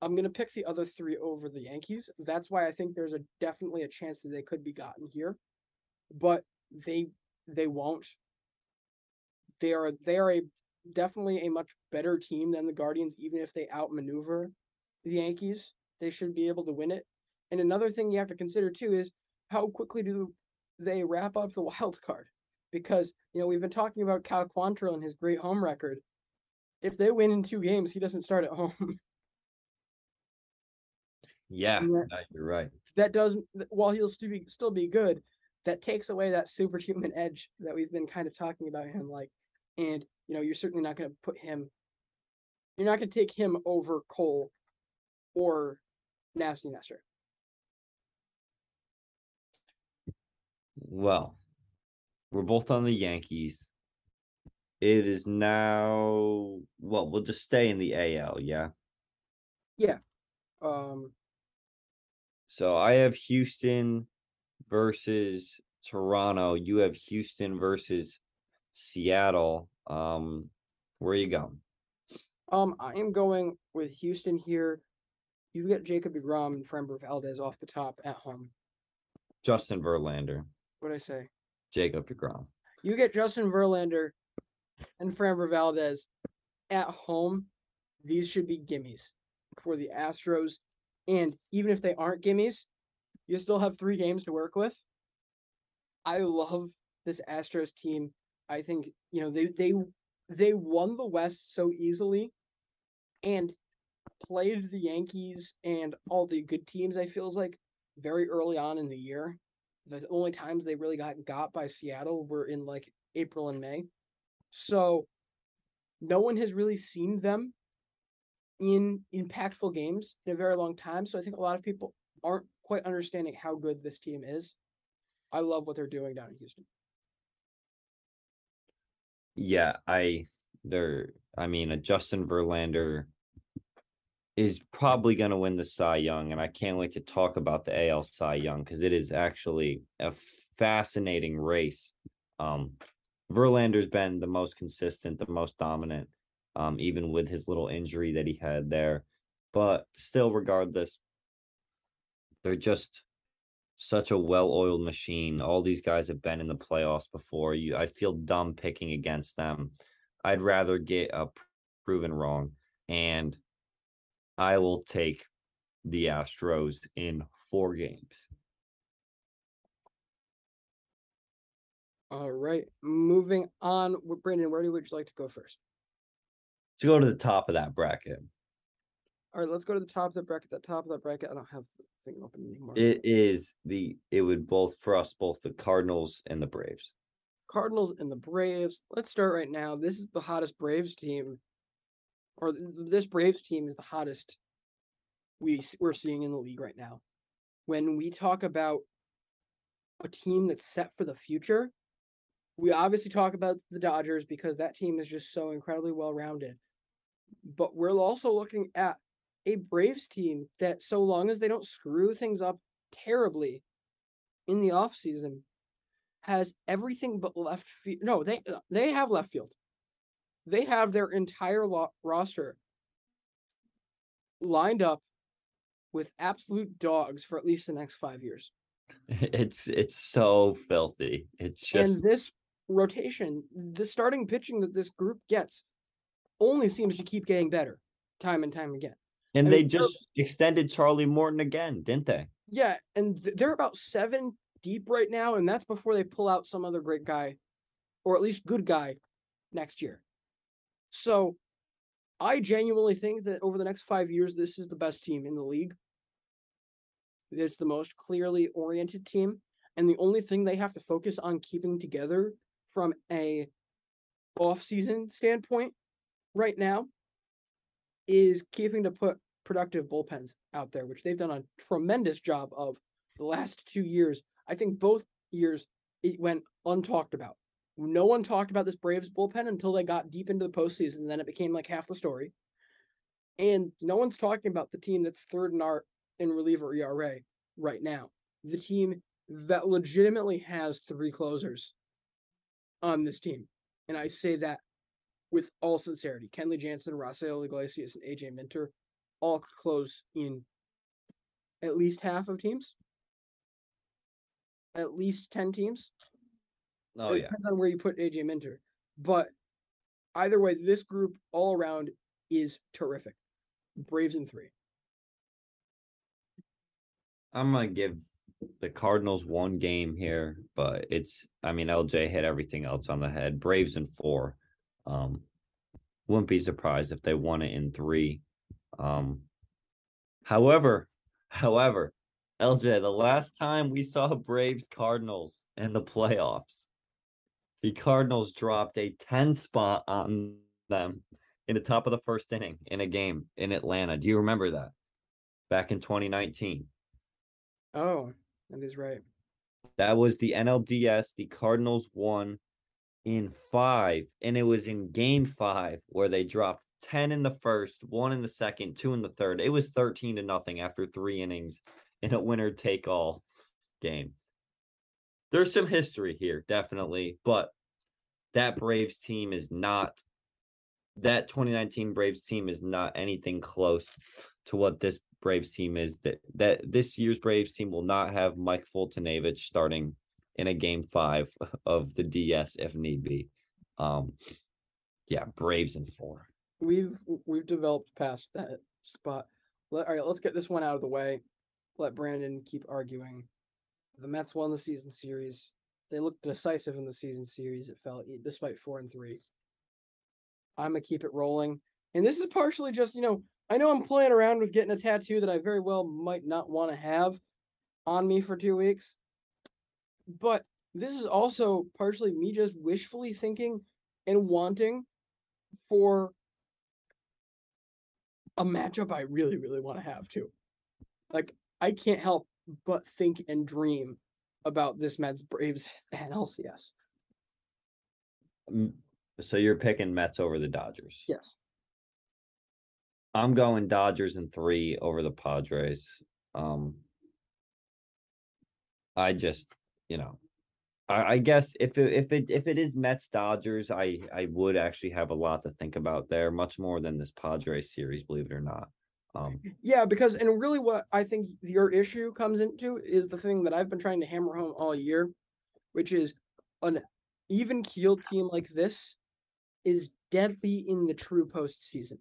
I'm gonna pick the other three over the Yankees. That's why I think there's a definitely a chance that they could be gotten here, but they they won't. They are they are a definitely a much better team than the Guardians, even if they outmaneuver the Yankees. They should be able to win it. And another thing you have to consider too is how quickly do they wrap up the *laughs* wild card? Because you know we've been talking about Cal Quantrill and his great home record. If they win in two games, he doesn't start at home. *laughs* Yeah, that- you're right. that does while he'll still be still be good, that takes away that superhuman edge that we've been kind of talking about him like. And you know, you're certainly not going to put him. You're not going to take him over Cole, or Nasty Nestor. Well, we're both on the Yankees. It is now well, we'll just stay in the AL, yeah. Yeah. Um, So I have Houston versus Toronto. You have Houston versus Seattle. Um, where are you going? um, I am going with Houston here. You get Jacob Degrom and Framber Valdez off the top at home. Justin Verlander, What I say? Jacob DeGrom. You get Justin Verlander and Framber Valdez at home. These should be gimmies for the Astros. And even if they aren't gimmies, you still have three games to work with. I love this Astros team. I think, you know, they they they won the West so easily and played the Yankees and all the good teams, I feels like, very early on in the year. The only times they really got got by Seattle were in like April and May. So no one has really seen them in impactful games in a very long time. So I think a lot of people aren't quite understanding how good this team is. I love what they're doing down in Houston. Yeah, I they're I mean a Justin Verlander is probably going to win the Cy Young, and I can't wait to talk about the AL Cy Young because it is actually a fascinating race. Um, Verlander's been the most consistent, the most dominant, um, even with his little injury that he had there. But still, regardless, they're just such a well-oiled machine. All these guys have been in the playoffs before. You, I feel dumb picking against them. I'd rather get proven wrong, and I will take the Astros in four games. All right. Moving on. Brandon, where do would you like to go first? To go to the top of that bracket, All right, let's go to the top of the bracket. The top of that bracket. I don't have the thing open anymore. it is the it would both for us both the Cardinals and the Braves. Cardinals and the Braves. Let's start right now. This is the hottest Braves team, or this Braves team is the hottest we we're seeing in the league right now. When we talk about a team that's set for the future, we obviously talk about the Dodgers because that team is just so incredibly well rounded. But we're also looking at a Braves team that, so long as they don't screw things up terribly in the offseason, has everything but left field. No, they they have left field. They have their entire lo- roster lined up with absolute dogs for at least the next five years. *laughs* It's it's so filthy. It's just and this rotation, the starting pitching that this group gets, only seems to keep getting better, time and time again. and I they mean, just extended Charlie Morton again, didn't they? Yeah, and th- they're about seven deep right now, and that's before they pull out some other great guy, or at least good guy, next year. So, I genuinely think that over the next five years, this is the best team in the league. it's the most clearly oriented team, and the only thing they have to focus on keeping together from a off-season standpoint right now is keeping to put productive bullpens out there, which they've done a tremendous job of the last two years. I think both years it went untalked about. No one talked about this Braves bullpen until they got deep into the postseason, and then it became like half the story. And no one's talking about the team that's third in our in reliever ERA right now. The team that legitimately has three closers on this team. And I say that with all sincerity. Kenley Jansen, Raisel Iglesias, and AJ Minter all close in at least half of teams. At least 10 teams. Oh it yeah. depends on where you put AJ Minter. But either way, this group all around is terrific. Braves in three. I'm gonna give the Cardinals one game here, but it's I mean LJ hit everything else on the head. Braves in four. Um wouldn't be surprised if they won it in three. Um however, however, LJ, the last time we saw Braves Cardinals in the playoffs, the Cardinals dropped a 10 spot on them in the top of the first inning in a game in Atlanta. Do you remember that? Back in 2019. Oh, that is right. That was the NLDS. The Cardinals won in five, and it was in game five where they dropped 10 in the first, one in the second, two in the third. It was 13 to nothing after three innings in a winner take all game. There's some history here, definitely, but that Braves team is not that 2019 Braves team is not anything close to what this Braves team is. That that this year's Braves team will not have Mike Foltynewicz starting in a game five of the DS if need be. Um yeah, Braves in four. We've we've developed past that spot. Let, all right, let's get this one out of the way. Let Brandon keep arguing. The Mets won the season series. They looked decisive in the season series. It felt despite four and three. I'm gonna keep it rolling, and this is partially just you know I know I'm playing around with getting a tattoo that I very well might not want to have on me for two weeks, but this is also partially me just wishfully thinking and wanting for a matchup I really, really want to have too. Like I can't help but think and dream about this Mets Braves and LCS. So you're picking Mets over the Dodgers. Yes. I'm going Dodgers in three over the Padres. Um, I just, you know, I, I guess if it if it if it is Mets Dodgers, I I would actually have a lot to think about there, much more than this Padres series, believe it or not. Um, *laughs* Yeah, because and really what I think your issue comes into is the thing that I've been trying to hammer home all year, which is an even keeled team like this is deadly in the true postseason.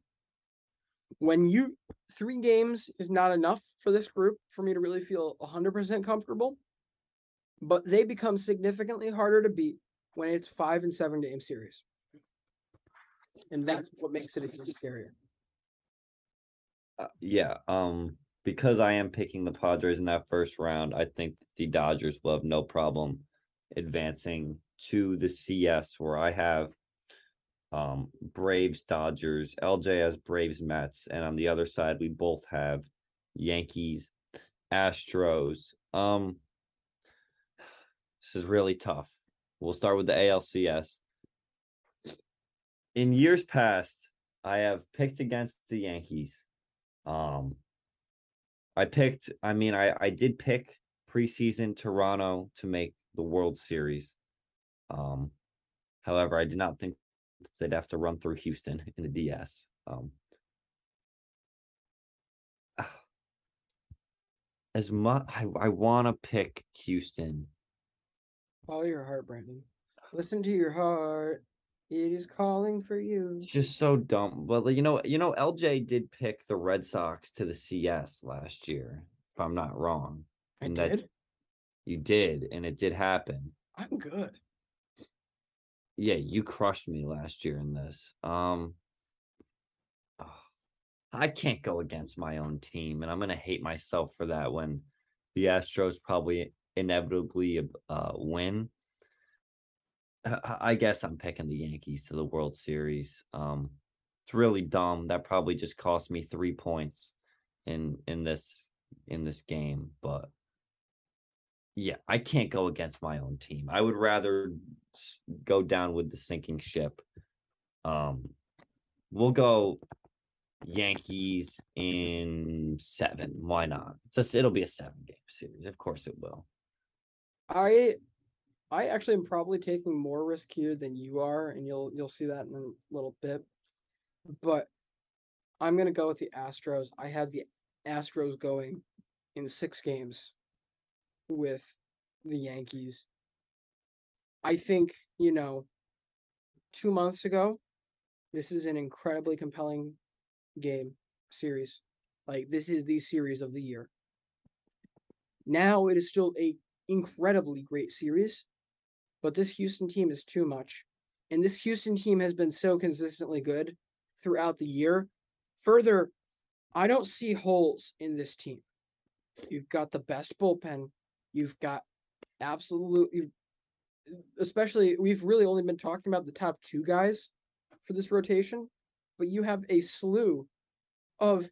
When you three games is not enough for this group for me to really feel 100% comfortable, but they become significantly harder to beat when it's five and seven game series. And that's what makes it even scarier. Uh, yeah, um, because I am picking the Padres in that first round, I think the Dodgers will have no problem advancing to the CS where I have um Braves Dodgers, LJ has Braves Mets, and on the other side we both have Yankees Astros. Um this is really tough. We'll start with the ALCS. In years past, I have picked against the Yankees. Um I picked, I mean, I I did pick preseason Toronto to make the World Series. Um however, I did not think they'd have to run through Houston *laughs* in the DS. Um as much I, I want to pick Houston. Follow your heart, Brandon. Listen to your heart. It is calling for you. Just so dumb. But you know, you know, LJ did pick the Red Sox to the CS last year, if I'm not wrong. I And that did. you did, and it did happen. I'm good. Yeah, you crushed me last year in this. Um oh, I can't go against my own team, and I'm gonna hate myself for that when the Astros probably inevitably uh, win. I guess I'm picking the Yankees to the World Series. Um, it's really dumb. That probably just cost me three points in in this in this game, but yeah, I can't go against my own team. I would rather go down with the sinking ship. Um, we'll go Yankees in seven. Why not? It's just it'll be a seven game series. Of course it will. I I actually am probably taking more risk here than you are, and you'll you'll see that in a little bit. But I'm gonna go with the Astros. I had the Astros going in six games with the Yankees. I think, you know, two months ago, this is an incredibly compelling game series. Like this is the series of the year. Now it is still a incredibly great series, but this Houston team is too much. And this Houston team has been so consistently good throughout the year. Further, I don't see holes in this team. You've got the best bullpen. You've got absolutely especially we've really only been talking about the top two guys for this rotation, but you have a slew of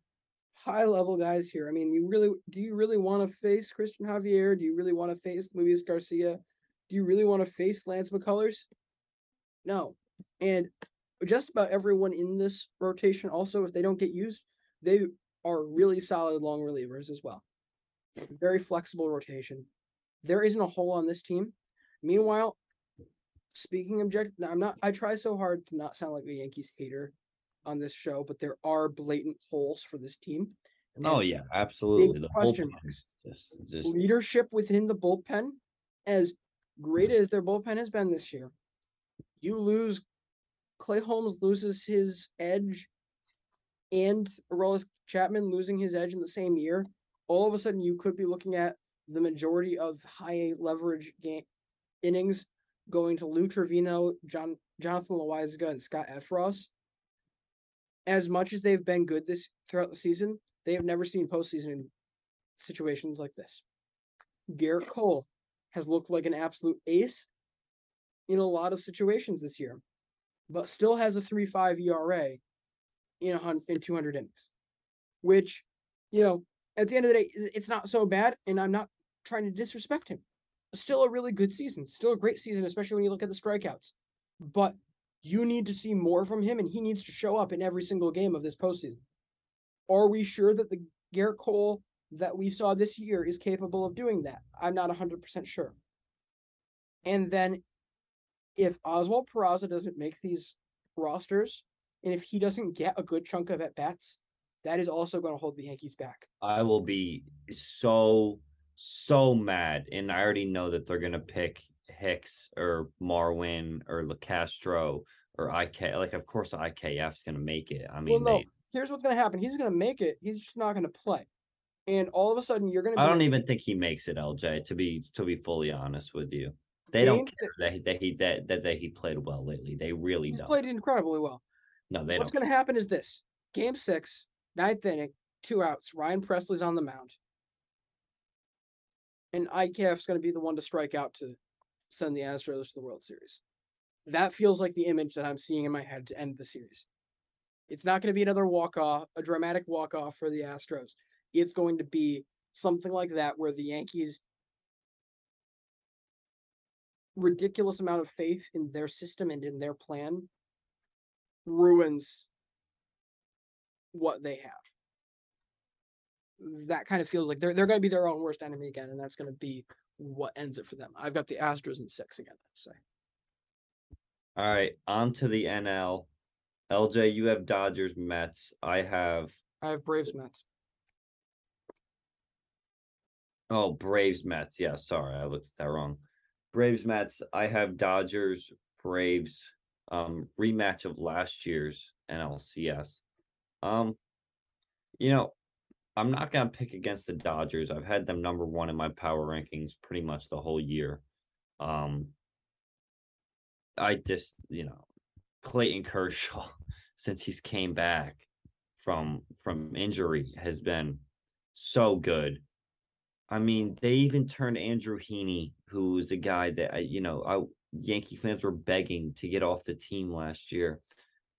high level guys here. I mean, you really do you really want to face Cristian Javier? Do you really want to face Luis Garcia? Do you really want to face Lance McCullers? No. And just about everyone in this rotation, also, if they don't get used, they are really solid long relievers as well. Very flexible rotation. There isn't a hole on this team. Meanwhile, speaking object, I'm not. I try so hard to not sound like a Yankees hater on this show, but there are blatant holes for this team. oh yeah, absolutely. The question just, just leadership within the bullpen, as great as their bullpen has been this year, you lose. Clay Holmes loses his edge, and Aroldis Chapman losing his edge in the same year. All of a sudden, you could be looking at the majority of high leverage game innings going to Lou Trivino, John Jonathan Loaisiga, and Scott Effross. As much as they've been good this throughout the season, they have never seen postseason situations like this. Gerrit Cole has looked like an absolute ace in a lot of situations this year, but still has a 3 5 ERA in a, in 200 innings, which, you know, at the end of the day, it's not so bad, and I'm not trying to disrespect him. Still a really good season, still a great season, especially when you look at the strikeouts. But you need to see more from him, and he needs to show up in every single game of this postseason. Are we sure that the Gerrit Cole that we saw this year is capable of doing that? I'm not 100% sure. And then if Oswald Peraza doesn't make these rosters, and if he doesn't get a good chunk of at bats, that is also going to hold the Yankees back. I will be so so mad, and I already know that they're gonna pick Hicks or Marwin or LeCastro or IK. Like, of course, IKF's gonna make it. I mean, well, no. They... Here's what's gonna happen. He's gonna make it. He's just not gonna play. And all of a sudden, you're gonna. I don't even think he makes it, LJ. To be to be fully honest with you, they don't care that, that he that, that that he played well lately. They really He's don't. played incredibly well. No, they. Don't. What's going to happen is this: Game six, ninth inning, two outs. Ryan Pressly's on the mound and IKF's going to be the one to strike out to send the Astros to the World Series. That feels like the image that I'm seeing in my head to end the series. It's not going to be another walk off, a dramatic walk off for the Astros. It's going to be something like that where the Yankees ridiculous amount of faith in their system and in their plan ruins what they have that kind of feels like they're they're going to be their own worst enemy again, and that's going to be what ends it for them. I've got the Astros in six again. Say. All right, on to the NL. LJ, you have Dodgers, Mets. I have. I have Braves, Mets. Oh, Braves, Mets. Yeah, sorry, I looked at that wrong. Braves, Mets. I have Dodgers, Braves. Um, rematch of last year's NLCS. Um, you know, I'm not gonna pick against the Dodgers. I've had them number one in my power rankings pretty much the whole year. Um, I just, you know, Clayton Kershaw, *laughs* since he's came back from from injury, has been so good. I mean, they even turned Andrew Heaney, who was a guy that you know, I Yankee fans were begging to get off the team last year.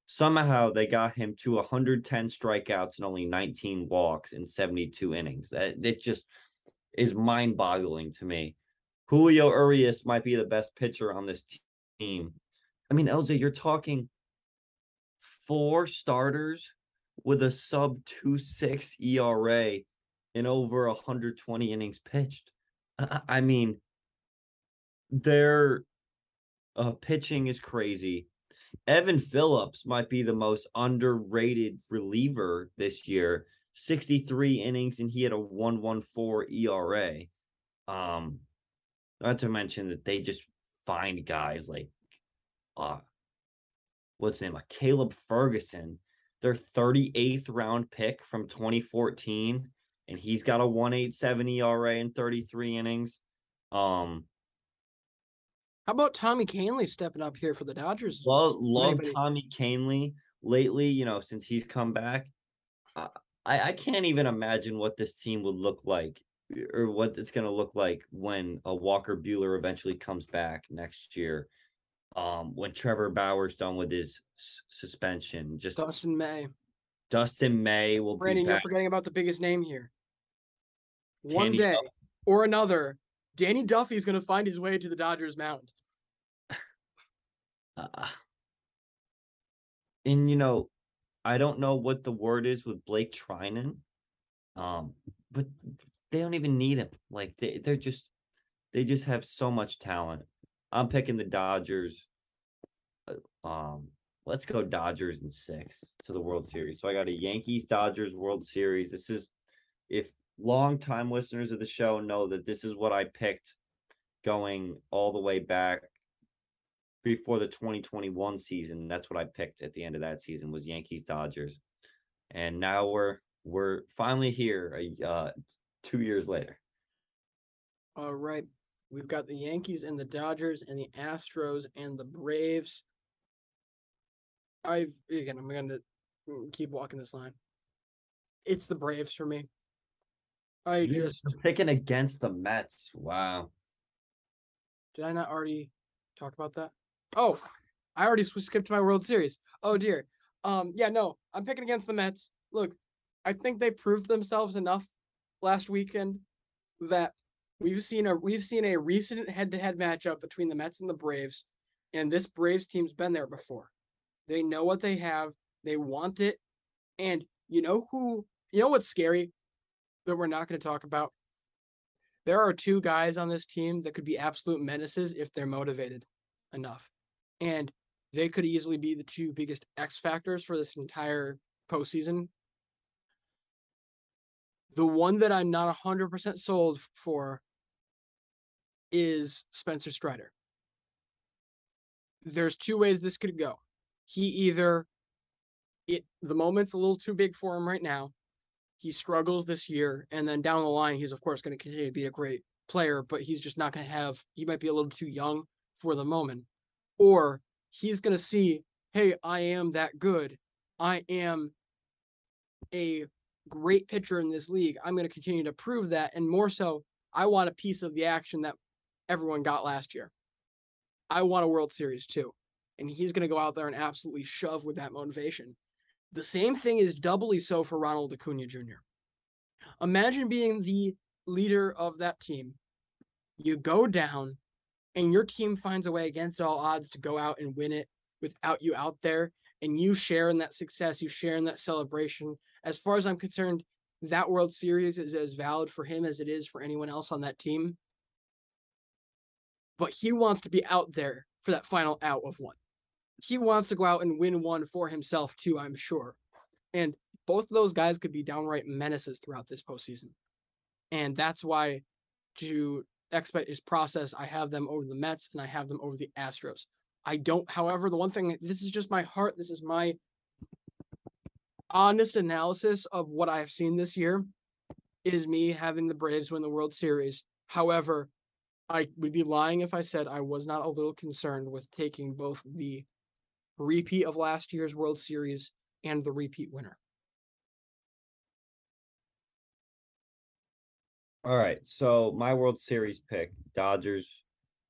Somehow they got him to 110 strikeouts and only 19 walks in 72 innings. That that just is mind-boggling to me. Julio Urias might be the best pitcher on this team. I mean, LJ, you're talking four starters with a sub 2.6 ERA in over 120 innings pitched. I, mean, their uh, pitching is crazy. Evan Phillips might be the most underrated reliever this year. 63 innings and he had a 114 ERA. Um, not to mention that they just find guys like uh what's his name, Caleb Ferguson, their 38th round pick from 2014, and he's got a 187 ERA in 33 innings. Um how about Tommy Kahnle stepping up here for the Dodgers? Love, love Tommy Kahnle lately. You know, since he's come back, I, I can't even imagine what this team would look like or what it's going to look like when a Walker Buehler eventually comes back next year. Um, when Trevor Bauer's done with his s- suspension, just Dustin May. Dustin May will Brandon, be you're forgetting about the biggest name here. One Danny day or another, Danny Duffy is going to find his way to the Dodgers mound. Uh, and you know, I don't know what the word is with Blake Treinen, um, but they don't even need him. Like they, they're just, they just have so much talent. I'm picking the Dodgers. Uh, Um, let's go Dodgers in six to the World Series. So I got a Yankees Dodgers World Series. This is if longtime listeners of the show know that this is what I picked going all the way back before the 2021 season. That's what I picked at the end of that season was Yankees Dodgers. And now we're we're finally here uh 2 years later. All right. We've got the Yankees and the Dodgers and the Astros and the Braves. I've again I'm gonna mm, keep walking this line. It's the Braves for me. I You're just picking against the Mets. Wow. did I not already talk about that? Oh, I already sw- skipped my World Series. Oh dear. Um, yeah, no, I'm picking against the Mets. Look, I think they proved themselves enough last weekend that we've seen a we've seen a recent head-to-head matchup between the Mets and the Braves, and this Braves team's been there before. They know what they have. They want it, and you know who? You know what's scary that we're not going to talk about. There are two guys on this team that could be absolute menaces if they're motivated enough. And they could easily be the two biggest X factors for this entire postseason. The one that I'm not 100% sold for is Spencer Strider. There's two ways this could go. He either it the moment's a little too big for him right now. He struggles this year and then down the line he's of course going to continue to be a great player, but he's just not going to have he might be a little too young for the moment. Or he's going to see, "Hey, I am that good. I am a great pitcher in this league. I'm going to continue to prove that and more so, I want a piece of the action that everyone got last year. I want a World Series too." And he's going to go out there and absolutely shove with that motivation. The same thing is doubly so for Ronald Acuna Jr. Imagine being the leader of that team. You go down, and your team finds a way against all odds to go out and win it without you out there, and you share in that success, you share in that celebration. As far as I'm concerned, that World Series is as valid for him as it is for anyone else on that team. But he wants to be out there for that final out of one he wants to go out and win one for himself too, I'm sure. And both of those guys could be downright menaces throughout this postseason. And that's why to expect his process, I have them over the Mets and I have them over the Astros. I don't, however, the one thing this is just my heart, this is my honest analysis of what I have seen this year is me having the Braves win the World Series. However, I would be lying if I said I was not a little concerned with taking both the repeat of last year's World Series and the repeat winner. All right. So my World Series pick, Dodgers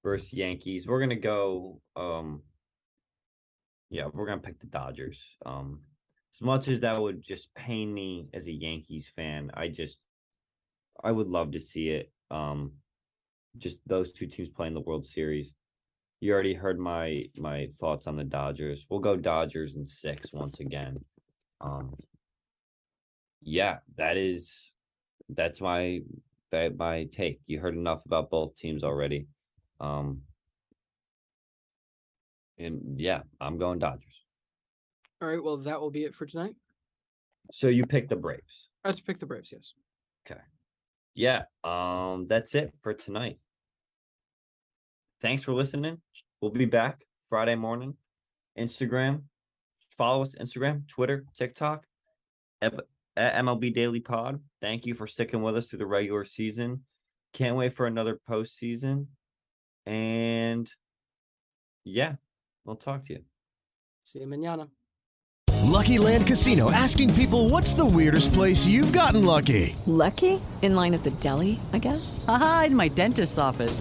versus Yankees. We're gonna go um yeah, we're gonna pick the Dodgers. Um as much as that would just pain me as a Yankees fan, I just I would love to see it. Um just those two teams playing the World Series. You already heard my my thoughts on the Dodgers. We'll go Dodgers in six once again. Um yeah, that is that's my that my take. You heard enough about both teams already. Um and yeah, I'm going Dodgers. All right, well, that will be it for tonight. So you pick the Braves. Let's pick the Braves, yes. Okay. Yeah, um that's it for tonight. Thanks for listening. We'll be back Friday morning. Instagram. Follow us Instagram, Twitter, TikTok, at MLB Daily Pod. Thank you for sticking with us through the regular season. Can't wait for another postseason. And yeah, we'll talk to you. See you manana. Lucky Land Casino asking people what's the weirdest place you've gotten lucky? Lucky? In line at the deli, I guess? Aha, in my dentist's office.